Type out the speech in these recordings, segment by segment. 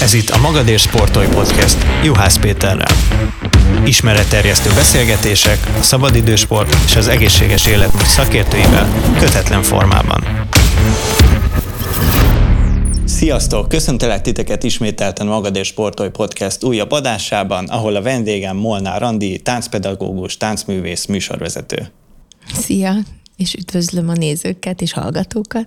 Ez itt a Magadér Sportolj Podcast Juhász Péterrel. Ismeretterjesztő beszélgetések a szabadidősport és az egészséges életmód szakértőivel kötetlen formában. Sziasztok! Köszöntelek titeket ismételten Magadér Sportolj Podcast újabb adásában, ahol a vendégem Molnár Randi, táncpedagógus, táncművész, műsorvezető. Szia! És üdvözlöm a nézőket és hallgatókat.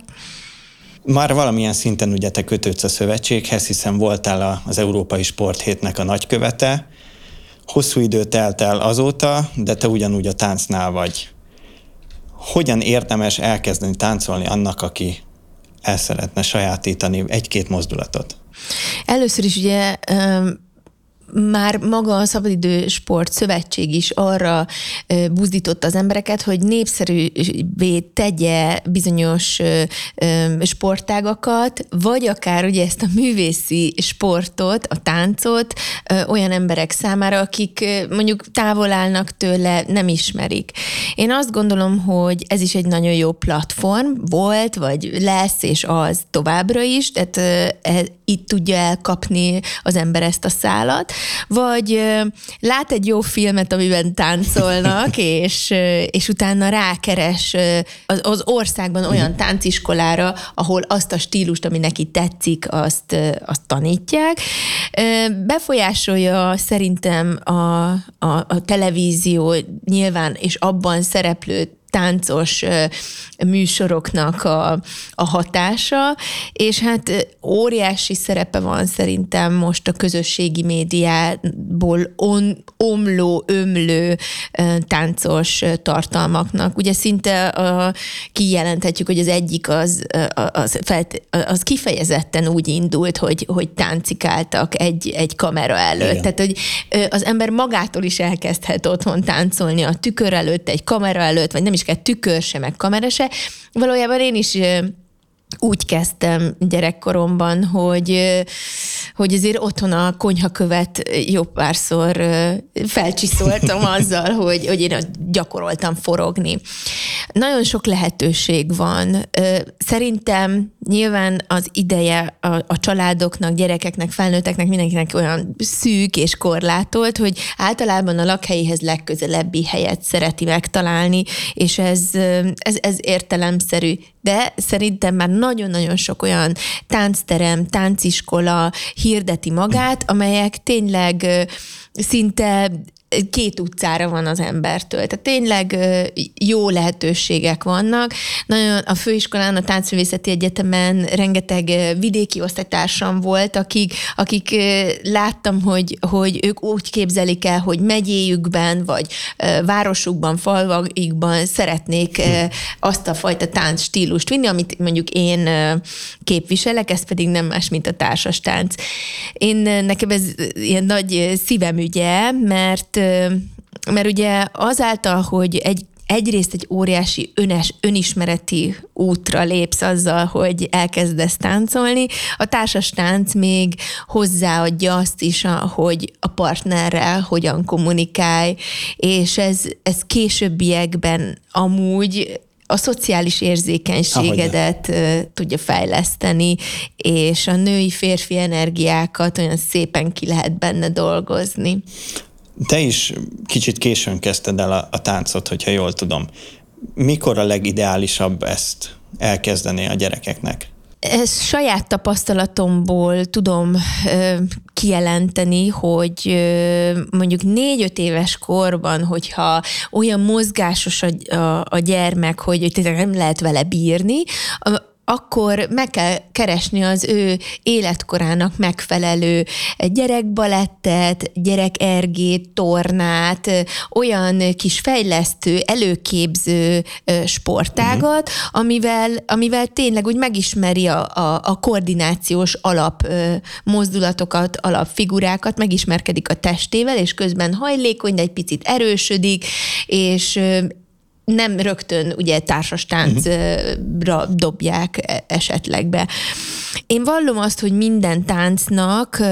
Már valamilyen szinten ugye te kötődsz a szövetséghez, hiszen voltál az Európai Sporthétnek a nagykövete. Hosszú idő telt el azóta, de te ugyanúgy a táncnál vagy. Hogyan érdemes elkezdeni táncolni annak, aki el szeretne sajátítani egy-két mozdulatot? Először is ugye már maga a Szabadidő Sport Szövetség is arra buzdította az embereket, hogy népszerűvé tegye bizonyos sportágakat, vagy akár ugye ezt a művészi sportot, a táncot olyan emberek számára, akik mondjuk távol állnak tőle, nem ismerik. Én azt gondolom, hogy ez is egy nagyon jó platform volt, vagy lesz, és az továbbra is, tehát e, itt tudja elkapni az ember ezt a szálat, vagy lát egy jó filmet, amiben táncolnak, és, és utána rákeres az, az országban olyan tánciskolára, ahol azt a stílust, ami neki tetszik, azt, azt tanítják. Befolyásolja szerintem a, a, a televízió nyilván, és abban szereplő táncos műsoroknak a, a hatása, és hát óriási szerepe van szerintem most a közösségi médiából on, omló, ömlő táncos tartalmaknak. Ugye szinte a, kijelenthetjük, hogy az egyik az, az, felt, az kifejezetten úgy indult, hogy, hogy táncikáltak egy, egy kamera előtt. Igen. Tehát, hogy az ember magától is elkezdhet otthon táncolni a tükör előtt, egy kamera előtt, vagy nem is kell tükör se, meg kamera se. Valójában én is úgy kezdtem gyerekkoromban, hogy, hogy azért otthon a konyhakövet jó párszor felcsiszoltam azzal, hogy, hogy én gyakoroltam forogni. Nagyon sok lehetőség van. Szerintem nyilván az ideje a, a családoknak, gyerekeknek, felnőtteknek, mindenkinek olyan szűk és korlátolt, hogy általában a lakhelyéhez legközelebbi helyet szereti megtalálni, és ez, ez, ez értelemszerű. De szerintem már nagyon-nagyon sok olyan táncterem, tánciskola hirdeti magát, amelyek tényleg szinte két utcára van az embertől. Tehát tényleg jó lehetőségek vannak. Nagyon a főiskolán, a Táncművészeti Egyetemen rengeteg vidéki osztálytársam volt, akik, akik láttam, hogy, hogy ők úgy képzelik el, hogy megyéjükben, vagy városukban, falvaikban szeretnék azt a fajta tánc stílust vinni, amit mondjuk én képviselek, ez pedig nem más, mint a társas tánc. Én nekem ez ilyen nagy szívemügye, mert mert ugye azáltal, hogy egy egyrészt egy óriási önes, önismereti útra lépsz azzal, hogy elkezdesz táncolni, a társas tánc még hozzáadja azt is, hogy a partnerrel hogyan kommunikálj, és ez, ez későbbiekben amúgy a szociális érzékenységedet Ahogy. tudja fejleszteni, és a női-férfi energiákat olyan szépen ki lehet benne dolgozni. Te is kicsit későn kezdted el a, a táncot, hogyha jól tudom. Mikor a legideálisabb ezt elkezdeni a gyerekeknek? Ez saját tapasztalatomból tudom ö, kijelenteni, hogy ö, mondjuk négy-öt éves korban, hogyha olyan mozgásos a, a, a gyermek, hogy tényleg nem lehet vele bírni, akkor meg kell keresni az ő életkorának megfelelő gyerekbalettet, gyerekergét, tornát, olyan kis fejlesztő, előképző sportágat, uh-huh. amivel, amivel tényleg úgy megismeri a, a, a koordinációs alap mozdulatokat, alapfigurákat, megismerkedik a testével, és közben hajlékony, de egy picit erősödik, és nem rögtön ugye társas táncra dobják e, esetleg be. Én vallom azt, hogy minden táncnak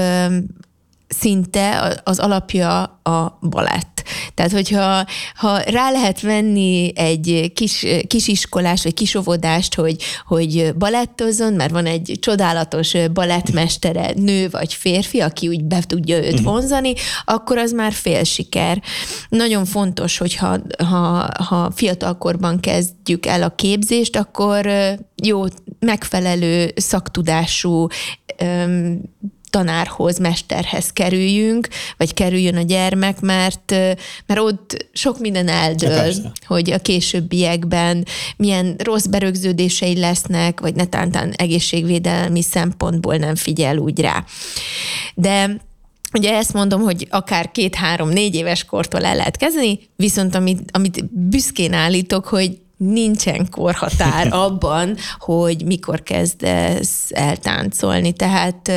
szinte az alapja a balett. Tehát, hogyha ha rá lehet venni egy kis, kisiskolás vagy kisovodást, hogy, hogy balettozzon, mert van egy csodálatos balettmestere, nő vagy férfi, aki úgy be tudja őt mhm. vonzani, akkor az már fél siker. Nagyon fontos, hogyha ha, ha fiatalkorban kezdjük el a képzést, akkor jó, megfelelő szaktudású tanárhoz, mesterhez kerüljünk, vagy kerüljön a gyermek, mert, mert ott sok minden eldől, hogy a későbbiekben milyen rossz berögződései lesznek, vagy netántán egészségvédelmi szempontból nem figyel úgy rá. De Ugye ezt mondom, hogy akár két-három-négy éves kortól el lehet kezdeni, viszont amit, amit büszkén állítok, hogy nincsen korhatár abban, hogy mikor kezdesz eltáncolni. Tehát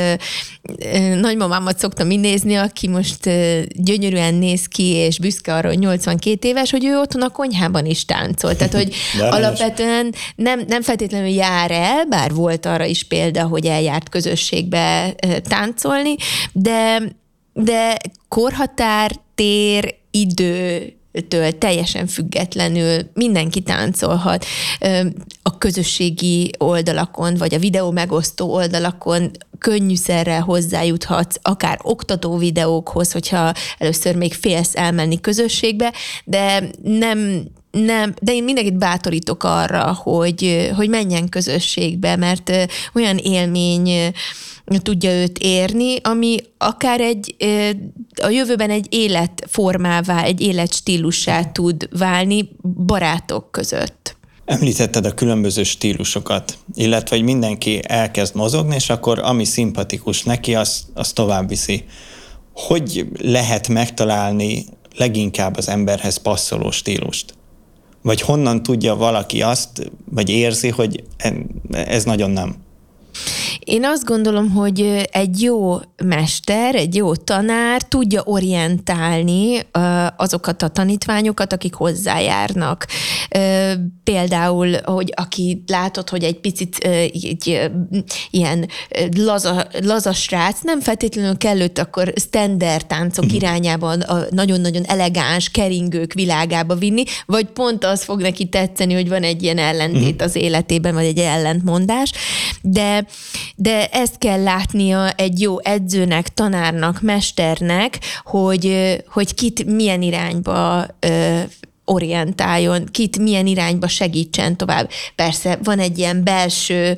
nagymamámat szoktam nézni, aki most gyönyörűen néz ki, és büszke arra, hogy 82 éves, hogy ő otthon a konyhában is táncol. Tehát, hogy alapvetően nem, nem feltétlenül jár el, bár volt arra is példa, hogy eljárt közösségbe táncolni, de, de korhatár, tér, idő, től teljesen függetlenül mindenki táncolhat. A közösségi oldalakon, vagy a videó megosztó oldalakon könnyűszerrel hozzájuthatsz, akár oktató videókhoz, hogyha először még félsz elmenni közösségbe, de nem nem, de én mindenkit bátorítok arra, hogy, hogy menjen közösségbe, mert olyan élmény tudja őt érni, ami akár egy a jövőben egy életformává, egy életstílussá tud válni barátok között. Említetted a különböző stílusokat, illetve hogy mindenki elkezd mozogni, és akkor ami szimpatikus neki, az, az tovább viszi. Hogy lehet megtalálni leginkább az emberhez passzoló stílust? Vagy honnan tudja valaki azt, vagy érzi, hogy ez nagyon nem? Én azt gondolom, hogy egy jó mester, egy jó tanár tudja orientálni azokat a tanítványokat, akik hozzájárnak. Például, hogy aki látod, hogy egy picit egy, ilyen laza, laza srác, nem feltétlenül kell őt akkor standard táncok mhm. irányában a nagyon-nagyon elegáns keringők világába vinni, vagy pont az fog neki tetszeni, hogy van egy ilyen ellentét mhm. az életében, vagy egy ellentmondás, de de ezt kell látnia egy jó edzőnek, tanárnak, mesternek, hogy, hogy kit milyen irányba orientáljon, kit milyen irányba segítsen tovább. Persze van egy ilyen belső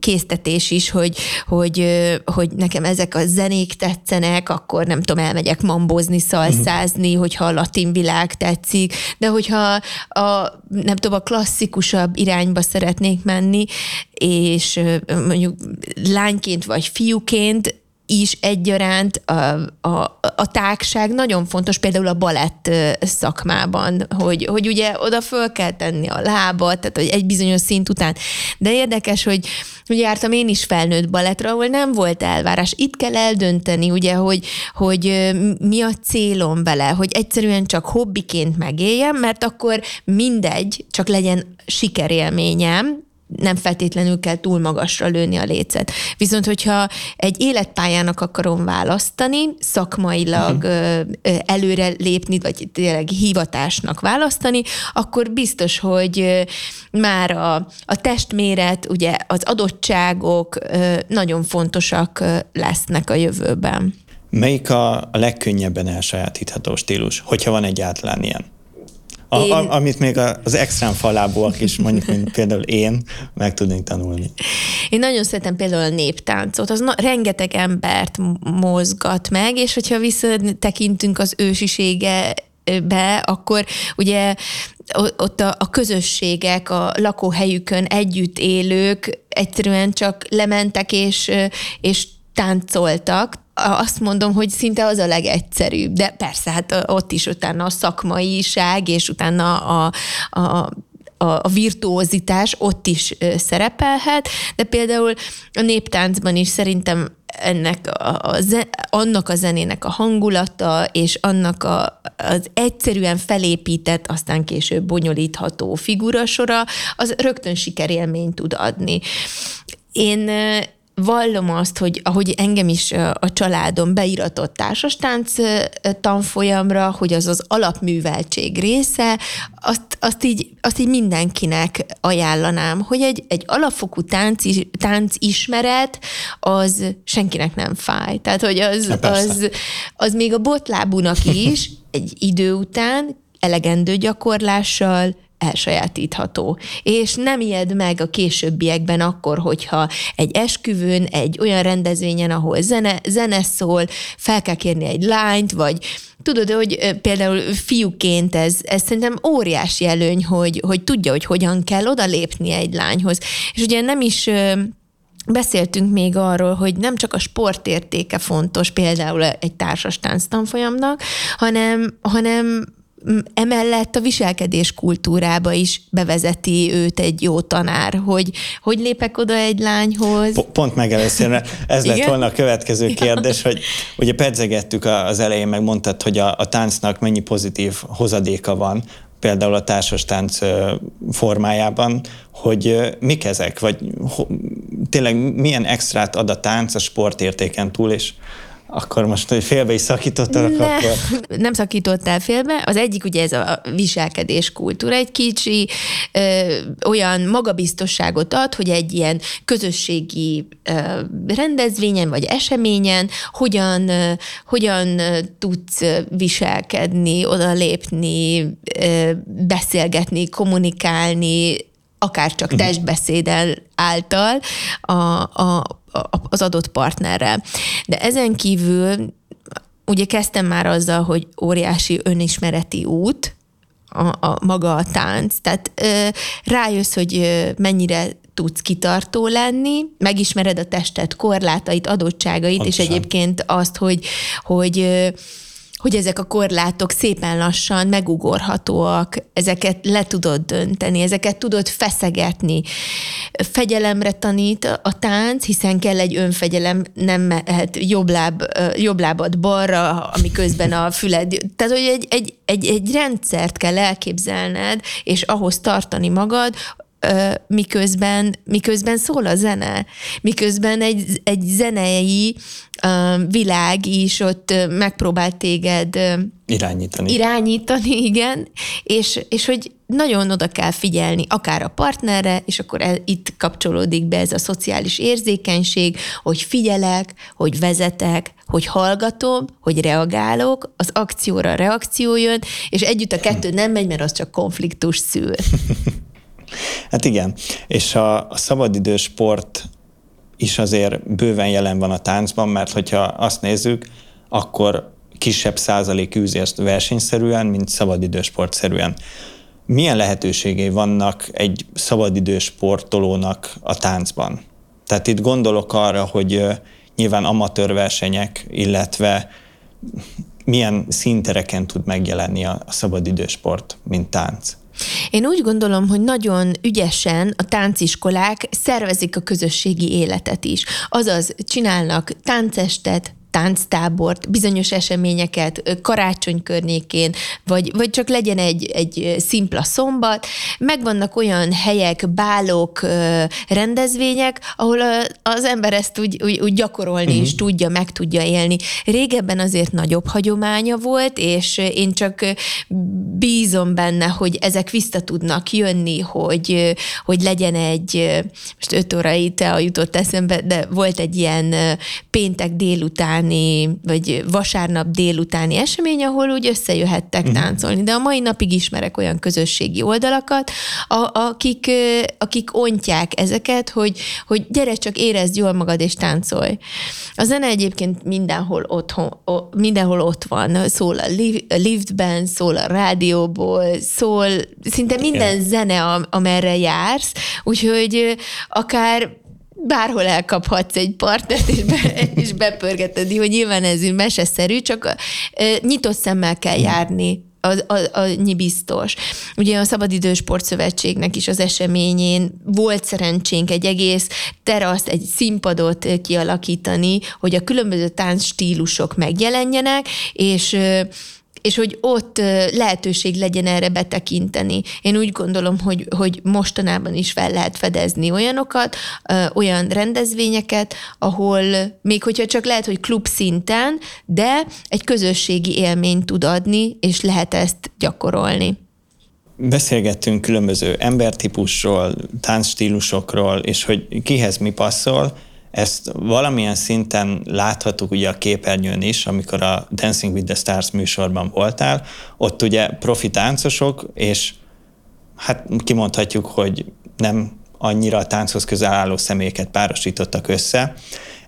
késztetés is, hogy, hogy, hogy nekem ezek a zenék tetszenek, akkor nem tudom, elmegyek mambozni, szalszázni, uh-huh. hogyha a latin világ tetszik, de hogyha a, nem tudom, a klasszikusabb irányba szeretnék menni, és mondjuk lányként vagy fiúként is egyaránt a, a, a tágság nagyon fontos, például a balett szakmában, hogy, hogy ugye oda föl kell tenni a lábat, tehát hogy egy bizonyos szint után. De érdekes, hogy ugye jártam én is felnőtt balettra, ahol nem volt elvárás. Itt kell eldönteni, ugye, hogy, hogy mi a célom vele, hogy egyszerűen csak hobbiként megéljem, mert akkor mindegy, csak legyen sikerélményem, nem feltétlenül kell túl magasra lőni a lécet. Viszont, hogyha egy életpályának akarom választani, szakmailag uh-huh. előre lépni, vagy tényleg hivatásnak választani, akkor biztos, hogy már a, a testméret, ugye az adottságok nagyon fontosak lesznek a jövőben. Melyik a, a legkönnyebben elsajátítható stílus, hogyha van egyáltalán ilyen? A, én... a, amit még az extrém falábúak is, mondjuk, mint például én, meg tudnék tanulni. Én nagyon szeretem például a néptáncot, az na, rengeteg embert mozgat meg, és hogyha visszatekintünk az ősisége be, akkor ugye ott a, a közösségek, a lakóhelyükön együtt élők egyszerűen csak lementek és, és táncoltak, azt mondom, hogy szinte az a legegyszerűbb, de persze, hát ott is utána a szakmaiság, és utána a, a a, virtuózitás ott is szerepelhet, de például a néptáncban is szerintem ennek a, a, annak a zenének a hangulata, és annak a, az egyszerűen felépített, aztán később bonyolítható figurasora, az rögtön sikerélményt tud adni. Én vallom azt, hogy ahogy engem is a családom beiratott társastánc tanfolyamra, hogy az az alapműveltség része, azt, azt, így, azt így mindenkinek ajánlanám, hogy egy, egy alapfokú tánc, tánc ismeret az senkinek nem fáj. Tehát, hogy az, az, az még a botlábúnak is egy idő után elegendő gyakorlással elsajátítható. És nem ijed meg a későbbiekben akkor, hogyha egy esküvőn, egy olyan rendezvényen, ahol zene, zene szól, fel kell kérni egy lányt, vagy tudod, hogy például fiúként ez, ez szerintem óriási előny, hogy, hogy tudja, hogy hogyan kell odalépni egy lányhoz. És ugye nem is Beszéltünk még arról, hogy nem csak a sportértéke fontos például egy társas tánctanfolyamnak, hanem, hanem emellett a viselkedés kultúrába is bevezeti őt egy jó tanár, hogy hogy lépek oda egy lányhoz. Pont megelőzően, ez lett volna a következő kérdés, hogy ugye pedzegettük az elején, meg mondtad, hogy a, a táncnak mennyi pozitív hozadéka van, például a társas tánc formájában, hogy mik ezek, vagy tényleg milyen extrát ad a tánc a sportértéken túl, és akkor most, hogy félbe is szakítottalak, ne, akkor... Nem szakítottál félbe. Az egyik ugye ez a viselkedés kultúra. Egy kicsi ö, olyan magabiztosságot ad, hogy egy ilyen közösségi ö, rendezvényen vagy eseményen hogyan, ö, hogyan tudsz viselkedni, odalépni, ö, beszélgetni, kommunikálni, akár csak mhm. testbeszédel által a, a, az adott partnerrel. De ezen kívül ugye kezdtem már azzal, hogy óriási önismereti út, a, a maga a tánc. Tehát ö, rájössz, hogy ö, mennyire tudsz kitartó lenni, megismered a testet, korlátait, adottságait, Pontosan. és egyébként azt, hogy, hogy ö, hogy ezek a korlátok szépen lassan megugorhatóak, ezeket le tudod dönteni, ezeket tudod feszegetni. Fegyelemre tanít a tánc, hiszen kell egy önfegyelem, nem mehet jobb, láb, jobb lábad balra, amiközben a füled... Tehát, hogy egy, egy, egy, egy rendszert kell elképzelned, és ahhoz tartani magad, miközben, miközben szól a zene, miközben egy, egy zenei világ is ott megpróbál téged irányítani. Irányítani, igen, és, és hogy nagyon oda kell figyelni, akár a partnerre, és akkor el, itt kapcsolódik be ez a szociális érzékenység, hogy figyelek, hogy vezetek, hogy hallgatom, hogy reagálok, az akcióra reakció jön, és együtt a kettő nem megy, mert az csak konfliktus szül. Hát igen, és a, a szabadidős sport is azért bőven jelen van a táncban, mert hogyha azt nézzük, akkor kisebb százalék űzi ezt versenyszerűen, mint szabadidős sportszerűen. Milyen lehetőségei vannak egy szabadidős sportolónak a táncban? Tehát itt gondolok arra, hogy nyilván amatőr versenyek, illetve milyen szintereken tud megjelenni a szabadidősport, mint tánc. Én úgy gondolom, hogy nagyon ügyesen a tánciskolák szervezik a közösségi életet is. Azaz csinálnak táncestet, tánctábort, bizonyos eseményeket karácsony környékén, vagy, vagy csak legyen egy, egy szimpla szombat. Megvannak olyan helyek, bálok, rendezvények, ahol az ember ezt úgy, úgy, úgy gyakorolni uh-huh. is tudja, meg tudja élni. Régebben azért nagyobb hagyománya volt, és én csak bízom benne, hogy ezek vissza tudnak jönni, hogy, hogy legyen egy, most öt órai te jutott eszembe, de volt egy ilyen péntek délután délutáni, vagy vasárnap délutáni esemény, ahol úgy összejöhettek uh-huh. táncolni. De a mai napig ismerek olyan közösségi oldalakat, a, akik, akik ontják ezeket, hogy, hogy gyere csak érezd jól magad és táncolj. A zene egyébként mindenhol, otthon, mindenhol ott van. Szól a liftben, szól a rádióból, szól szinte minden zene, amerre jársz, úgyhogy akár bárhol elkaphatsz egy partnert, és, be, és bepörgeted, hogy nyilván ez meseszerű, csak nyitott szemmel kell járni az, az, annyi biztos. Ugye a Szabadidős Sportszövetségnek is az eseményén volt szerencsénk egy egész teraszt, egy színpadot kialakítani, hogy a különböző táncstílusok megjelenjenek, és és hogy ott lehetőség legyen erre betekinteni. Én úgy gondolom, hogy, hogy mostanában is fel lehet fedezni olyanokat, olyan rendezvényeket, ahol még hogyha csak lehet, hogy klub szinten, de egy közösségi élményt tud adni, és lehet ezt gyakorolni. Beszélgettünk különböző embertípusról, táncstílusokról, és hogy kihez mi passzol, ezt valamilyen szinten láthatjuk ugye a képernyőn is, amikor a Dancing with the Stars műsorban voltál. Ott ugye profi táncosok, és hát kimondhatjuk, hogy nem annyira a tánchoz közel álló személyeket párosítottak össze.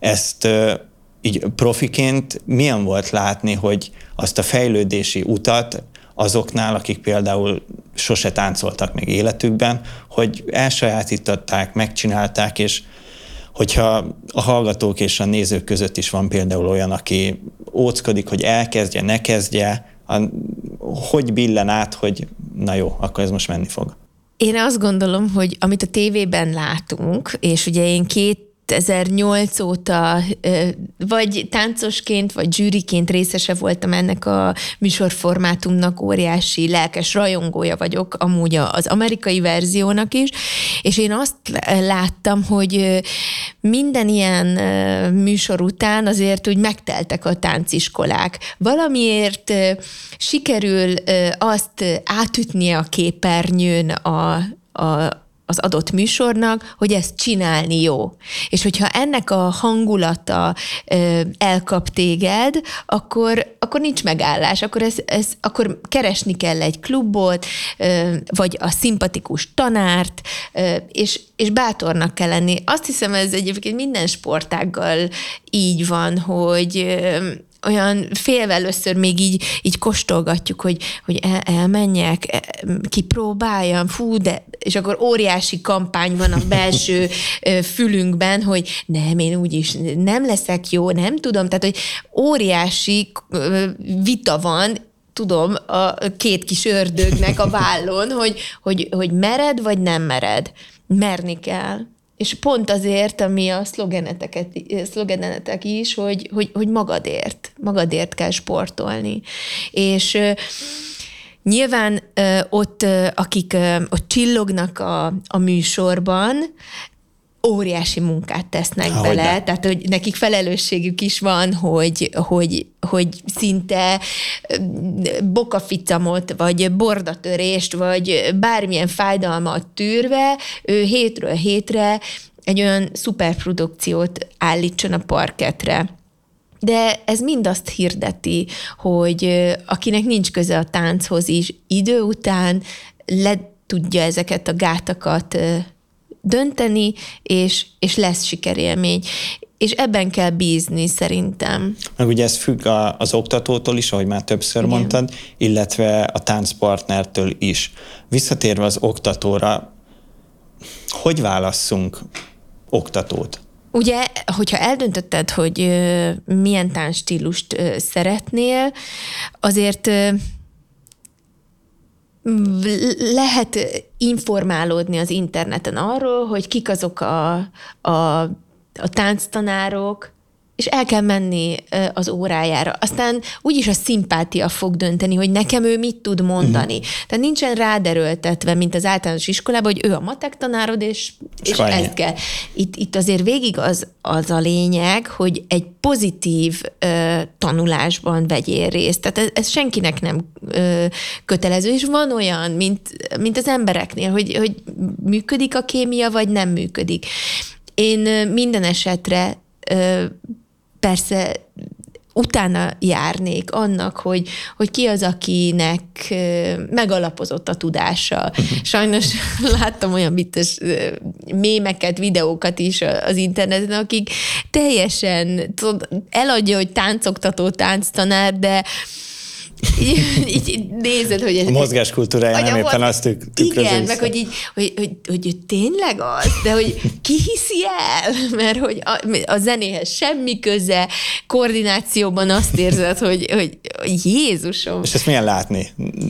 Ezt így profiként milyen volt látni, hogy azt a fejlődési utat azoknál, akik például sose táncoltak meg életükben, hogy elsajátították, megcsinálták, és hogyha a hallgatók és a nézők között is van például olyan, aki óckodik, hogy elkezdje, ne kezdje, a, hogy billen át, hogy na jó, akkor ez most menni fog. Én azt gondolom, hogy amit a tévében látunk, és ugye én két 2008 óta vagy táncosként, vagy zsűriként részese voltam ennek a műsorformátumnak, óriási lelkes rajongója vagyok, amúgy az amerikai verziónak is, és én azt láttam, hogy minden ilyen műsor után azért úgy megteltek a tánciskolák. Valamiért sikerül azt átütnie a képernyőn a, a, az adott műsornak, hogy ezt csinálni jó. És hogyha ennek a hangulata ö, elkap téged, akkor, akkor nincs megállás, akkor, ez, ez, akkor keresni kell egy klubot, ö, vagy a szimpatikus tanárt, ö, és, és bátornak kell lenni. Azt hiszem, ez egyébként minden sportággal így van, hogy ö, olyan félve először még így, így kóstolgatjuk, hogy, hogy el, elmenjek, e, kipróbáljam, fú, de, és akkor óriási kampány van a belső fülünkben, hogy nem, én úgyis nem leszek jó, nem tudom, tehát, hogy óriási vita van, tudom, a két kis ördögnek a vállon, hogy, hogy, hogy mered, vagy nem mered. Merni kell. És pont azért, ami a szlogenetek is, hogy, hogy, hogy magadért, magadért kell sportolni. És Nyilván ott, akik ott csillognak a, a műsorban, óriási munkát tesznek Há, bele, de. tehát hogy nekik felelősségük is van, hogy, hogy, hogy szinte bokaficamot, vagy bordatörést, vagy bármilyen fájdalmat tűrve, ő hétről hétre egy olyan szuperprodukciót állítson a parketre. De ez mind azt hirdeti, hogy akinek nincs köze a tánchoz is, idő után le tudja ezeket a gátakat dönteni, és, és lesz sikerélmény. És ebben kell bízni szerintem. Meg ugye ez függ a, az oktatótól is, ahogy már többször Igen. mondtad, illetve a táncpartnertől is. Visszatérve az oktatóra, hogy válasszunk oktatót? Ugye, hogyha eldöntötted, hogy milyen táncstílust szeretnél, azért lehet informálódni az interneten arról, hogy kik azok a, a, a tánctanárok, és el kell menni az órájára. Aztán úgyis a szimpátia fog dönteni, hogy nekem ő mit tud mondani. Uh-huh. Tehát nincsen ráderőltetve, mint az általános iskolában, hogy ő a matek tanárod, és, és ezt kell. Itt, itt azért végig az, az a lényeg, hogy egy pozitív ö, tanulásban vegyél részt. Tehát ez, ez senkinek nem ö, kötelező, és van olyan, mint, mint az embereknél, hogy, hogy működik a kémia, vagy nem működik. Én minden esetre persze utána járnék annak, hogy, hogy ki az, akinek megalapozott a tudása. Sajnos láttam olyan bittes mémeket, videókat is az interneten, akik teljesen eladja, hogy táncoktató tánctanár, de így, így nézed, hogy... Ez, a mozgás kultúrája nem éppen azt tük, tükrözi Igen, meg hogy, így, hogy, hogy, hogy, hogy tényleg az, de hogy ki hiszi el? Mert hogy a, a zenéhez semmi köze, koordinációban azt érzed, hogy, hogy, hogy Jézusom. És ezt milyen látni?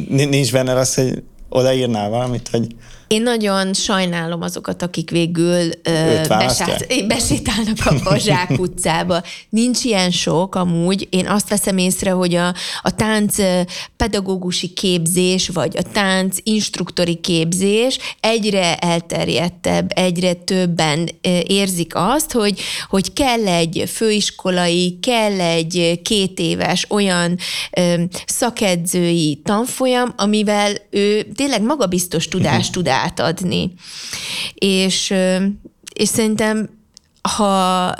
Nincs benne az, hogy odaírnál valamit, hogy Én nagyon sajnálom azokat, akik végül besát, besétálnak a Zsák utcába. Nincs ilyen sok amúgy. Én azt veszem észre, hogy a, a tánc pedagógusi képzés, vagy a tánc instruktori képzés egyre elterjedtebb, egyre többen érzik azt, hogy, hogy kell egy főiskolai, kell egy két éves olyan szakedzői tanfolyam, amivel ő tényleg magabiztos tudást tud átadni. És, és szerintem ha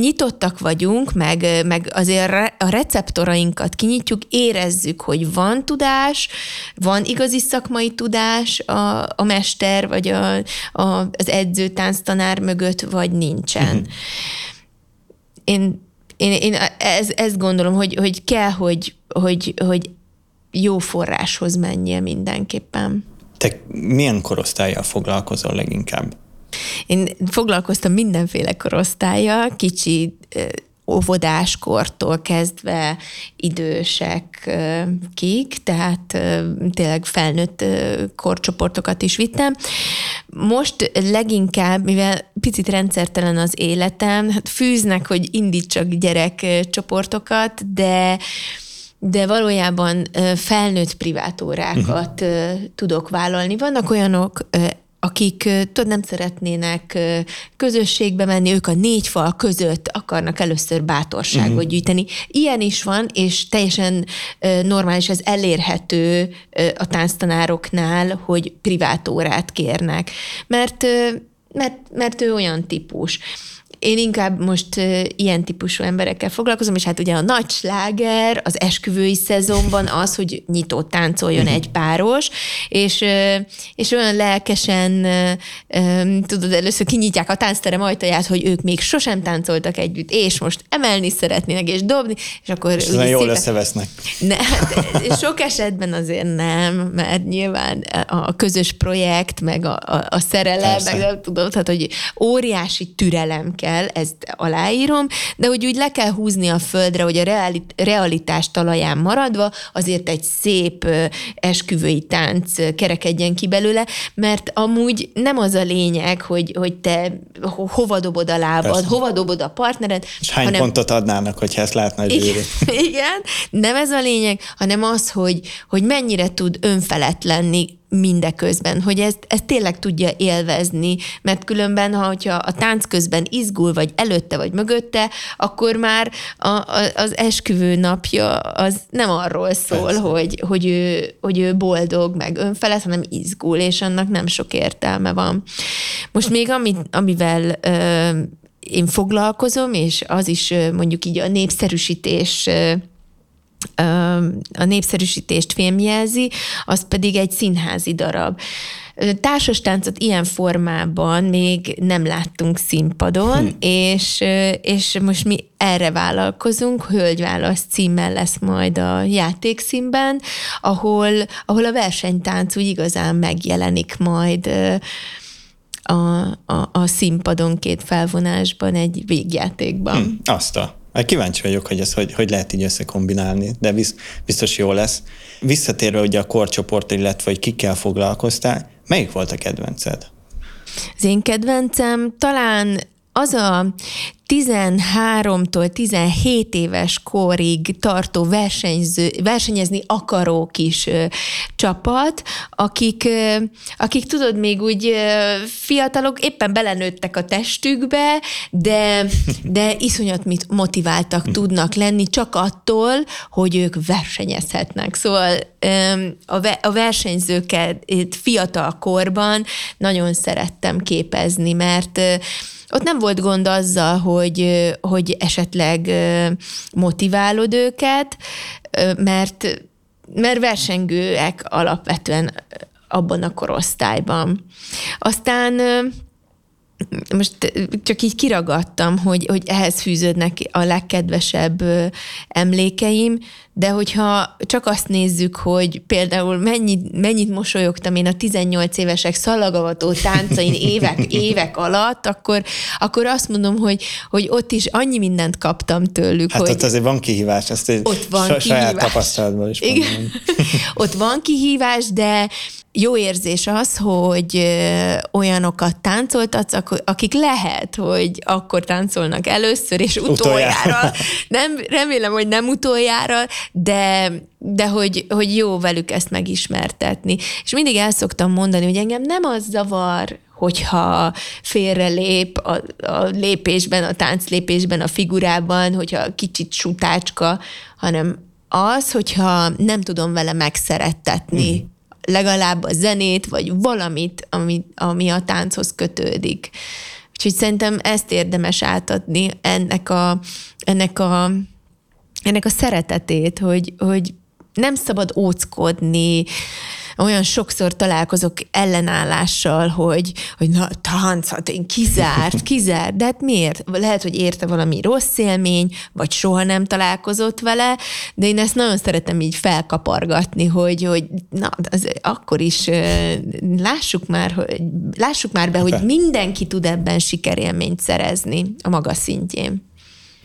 nyitottak vagyunk, meg, meg azért a receptorainkat kinyitjuk, érezzük, hogy van tudás, van igazi szakmai tudás a, a mester, vagy a, a, az edző tánctanár mögött, vagy nincsen. Uh-huh. Én, én, én ez, ezt gondolom, hogy, hogy kell, hogy, hogy, hogy jó forráshoz menjél mindenképpen. Te milyen korosztályjal foglalkozol leginkább? Én foglalkoztam mindenféle korosztálya, kicsi óvodáskortól kezdve idősek kik, tehát tényleg felnőtt korcsoportokat is vittem. Most leginkább, mivel picit rendszertelen az életem, hát fűznek, hogy indítsak gyerekcsoportokat, de de valójában felnőtt privátórákat uh-huh. tudok vállalni. Vannak olyanok akik tudod, nem szeretnének közösségbe menni, ők a négy fal között akarnak először bátorságot uh-huh. gyűjteni. Ilyen is van, és teljesen normális, ez elérhető a tánctanároknál, hogy privát órát kérnek. Mert, mert, mert ő olyan típus. Én inkább most ilyen típusú emberekkel foglalkozom, és hát ugye a nagy sláger az esküvői szezonban az, hogy nyitó táncoljon uh-huh. egy páros, és, és olyan lelkesen, tudod, először kinyitják a táncterem ajtaját, hogy ők még sosem táncoltak együtt, és most emelni szeretnének, és dobni, és akkor... És jól szépen... összevesznek. Ne, hát, sok esetben azért nem, mert nyilván a közös projekt, meg a, a, a szerelem, Persze. meg tudod, hát, hogy óriási türelem kell, ezt aláírom, de hogy úgy le kell húzni a földre, hogy a realit- realitás talaján maradva azért egy szép esküvői tánc kerekedjen ki belőle, mert amúgy nem az a lényeg, hogy, hogy te hova dobod a lábad, Persze. hova dobod a partnered. És hány hanem... pontot adnának, hogyha ezt látna a zsűri? Igen, nem ez a lényeg, hanem az, hogy, hogy mennyire tud önfelett lenni mindeközben, hogy ezt, ezt tényleg tudja élvezni, mert különben, ha hogyha a tánc közben izgul, vagy előtte, vagy mögötte, akkor már a, a, az esküvő napja az nem arról szól, hogy, hogy, ő, hogy ő boldog, meg önfelett, hanem izgul, és annak nem sok értelme van. Most még ami, amivel ö, én foglalkozom, és az is mondjuk így a népszerűsítés a népszerűsítést filmjelzi, az pedig egy színházi darab. Társas táncot ilyen formában még nem láttunk színpadon, hm. és, és most mi erre vállalkozunk, Hölgyválasz címmel lesz majd a játékszínben, ahol, ahol a versenytánc úgy igazán megjelenik majd a, a, a színpadon két felvonásban, egy végjátékban. Hm, azt a Hát kíváncsi vagyok, hogy ezt hogy, hogy lehet így összekombinálni, de biztos jó lesz. Visszatérve ugye a korcsoport, illetve hogy kikkel foglalkoztál, melyik volt a kedvenced? Az én kedvencem talán az a 13-tól 17 éves korig tartó versenyző, versenyezni akaró kis ö, csapat, akik, ö, akik tudod, még úgy ö, fiatalok, éppen belenőttek a testükbe, de, de iszonyat mit motiváltak tudnak lenni csak attól, hogy ők versenyezhetnek. Szóval ö, a, ve, a versenyzőket fiatal korban nagyon szerettem képezni, mert ö, ott nem volt gond azzal, hogy, hogy esetleg motiválod őket, mert, mert versengőek alapvetően abban a korosztályban. Aztán most csak így kiragadtam, hogy, hogy ehhez fűződnek a legkedvesebb emlékeim, de hogyha csak azt nézzük, hogy például mennyit, mennyit mosolyogtam én a 18 évesek szalagavató táncain évek, évek alatt, akkor, akkor azt mondom, hogy, hogy ott is annyi mindent kaptam tőlük. Hát hogy ott azért van kihívás, ezt ott van saját kihívás. tapasztalatból is Igen. mondom. ott van kihívás, de jó érzés az, hogy olyanokat táncoltatsz, akik lehet, hogy akkor táncolnak először, és utoljára. utoljára. Nem, remélem, hogy nem utoljára, de, de hogy, hogy jó velük ezt megismertetni. És mindig el szoktam mondani, hogy engem nem az zavar, hogyha félre lép a, a lépésben, a tánclépésben, a figurában, hogyha kicsit sutácska, hanem az, hogyha nem tudom vele megszerettetni mm legalább a zenét, vagy valamit, ami, ami a tánchoz kötődik. Úgyhogy szerintem ezt érdemes átadni ennek a, ennek a, ennek a szeretetét, hogy, hogy nem szabad óckodni, olyan sokszor találkozok ellenállással, hogy, hogy na, tánc, hát én kizárt, kizárt, de hát miért? Lehet, hogy érte valami rossz élmény, vagy soha nem találkozott vele, de én ezt nagyon szeretem így felkapargatni, hogy, hogy na, az, akkor is lássuk már, hogy, lássuk már be, hogy mindenki tud ebben sikerélményt szerezni a maga szintjén.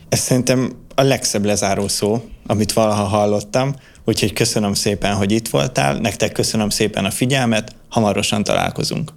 Ez szerintem a legszebb lezáró szó, amit valaha hallottam, Úgyhogy köszönöm szépen, hogy itt voltál, nektek köszönöm szépen a figyelmet, hamarosan találkozunk.